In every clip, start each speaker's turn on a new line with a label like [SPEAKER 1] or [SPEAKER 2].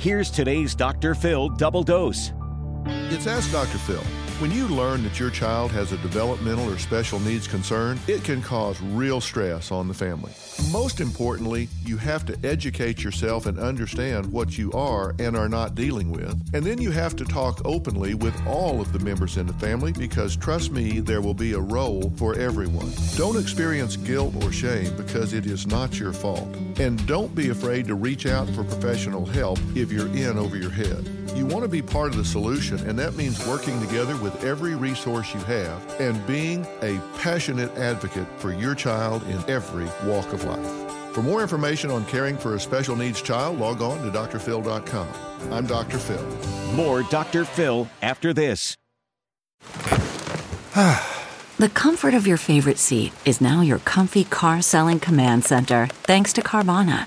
[SPEAKER 1] Here's today's Dr. Phil double dose.
[SPEAKER 2] It's Ask Dr. Phil. When you learn that your child has a developmental or special needs concern, it can cause real stress on the family. Most importantly, you have to educate yourself and understand what you are and are not dealing with. And then you have to talk openly with all of the members in the family because trust me, there will be a role for everyone. Don't experience guilt or shame because it is not your fault. And don't be afraid to reach out for professional help if you're in over your head. You want to be part of the solution, and that means working together with every resource you have and being a passionate advocate for your child in every walk of life. For more information on caring for a special needs child, log on to drphil.com. I'm Dr. Phil.
[SPEAKER 1] More Dr. Phil after this.
[SPEAKER 3] The comfort of your favorite seat is now your comfy car selling command center, thanks to Carvana.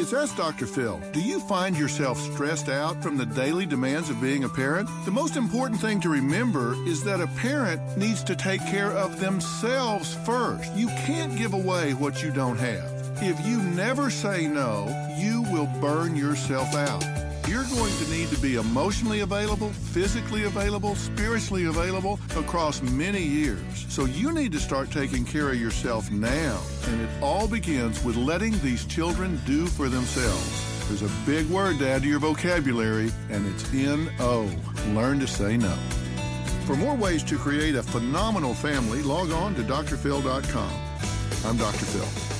[SPEAKER 2] It's Ask Dr. Phil. Do you find yourself stressed out from the daily demands of being a parent? The most important thing to remember is that a parent needs to take care of themselves first. You can't give away what you don't have. If you never say no, you will burn yourself out. You're going to need to be emotionally available, physically available, spiritually available across many years. So you need to start taking care of yourself now. And it all begins with letting these children do for themselves. There's a big word to add to your vocabulary, and it's N-O. Learn to say no. For more ways to create a phenomenal family, log on to drphil.com. I'm Dr. Phil.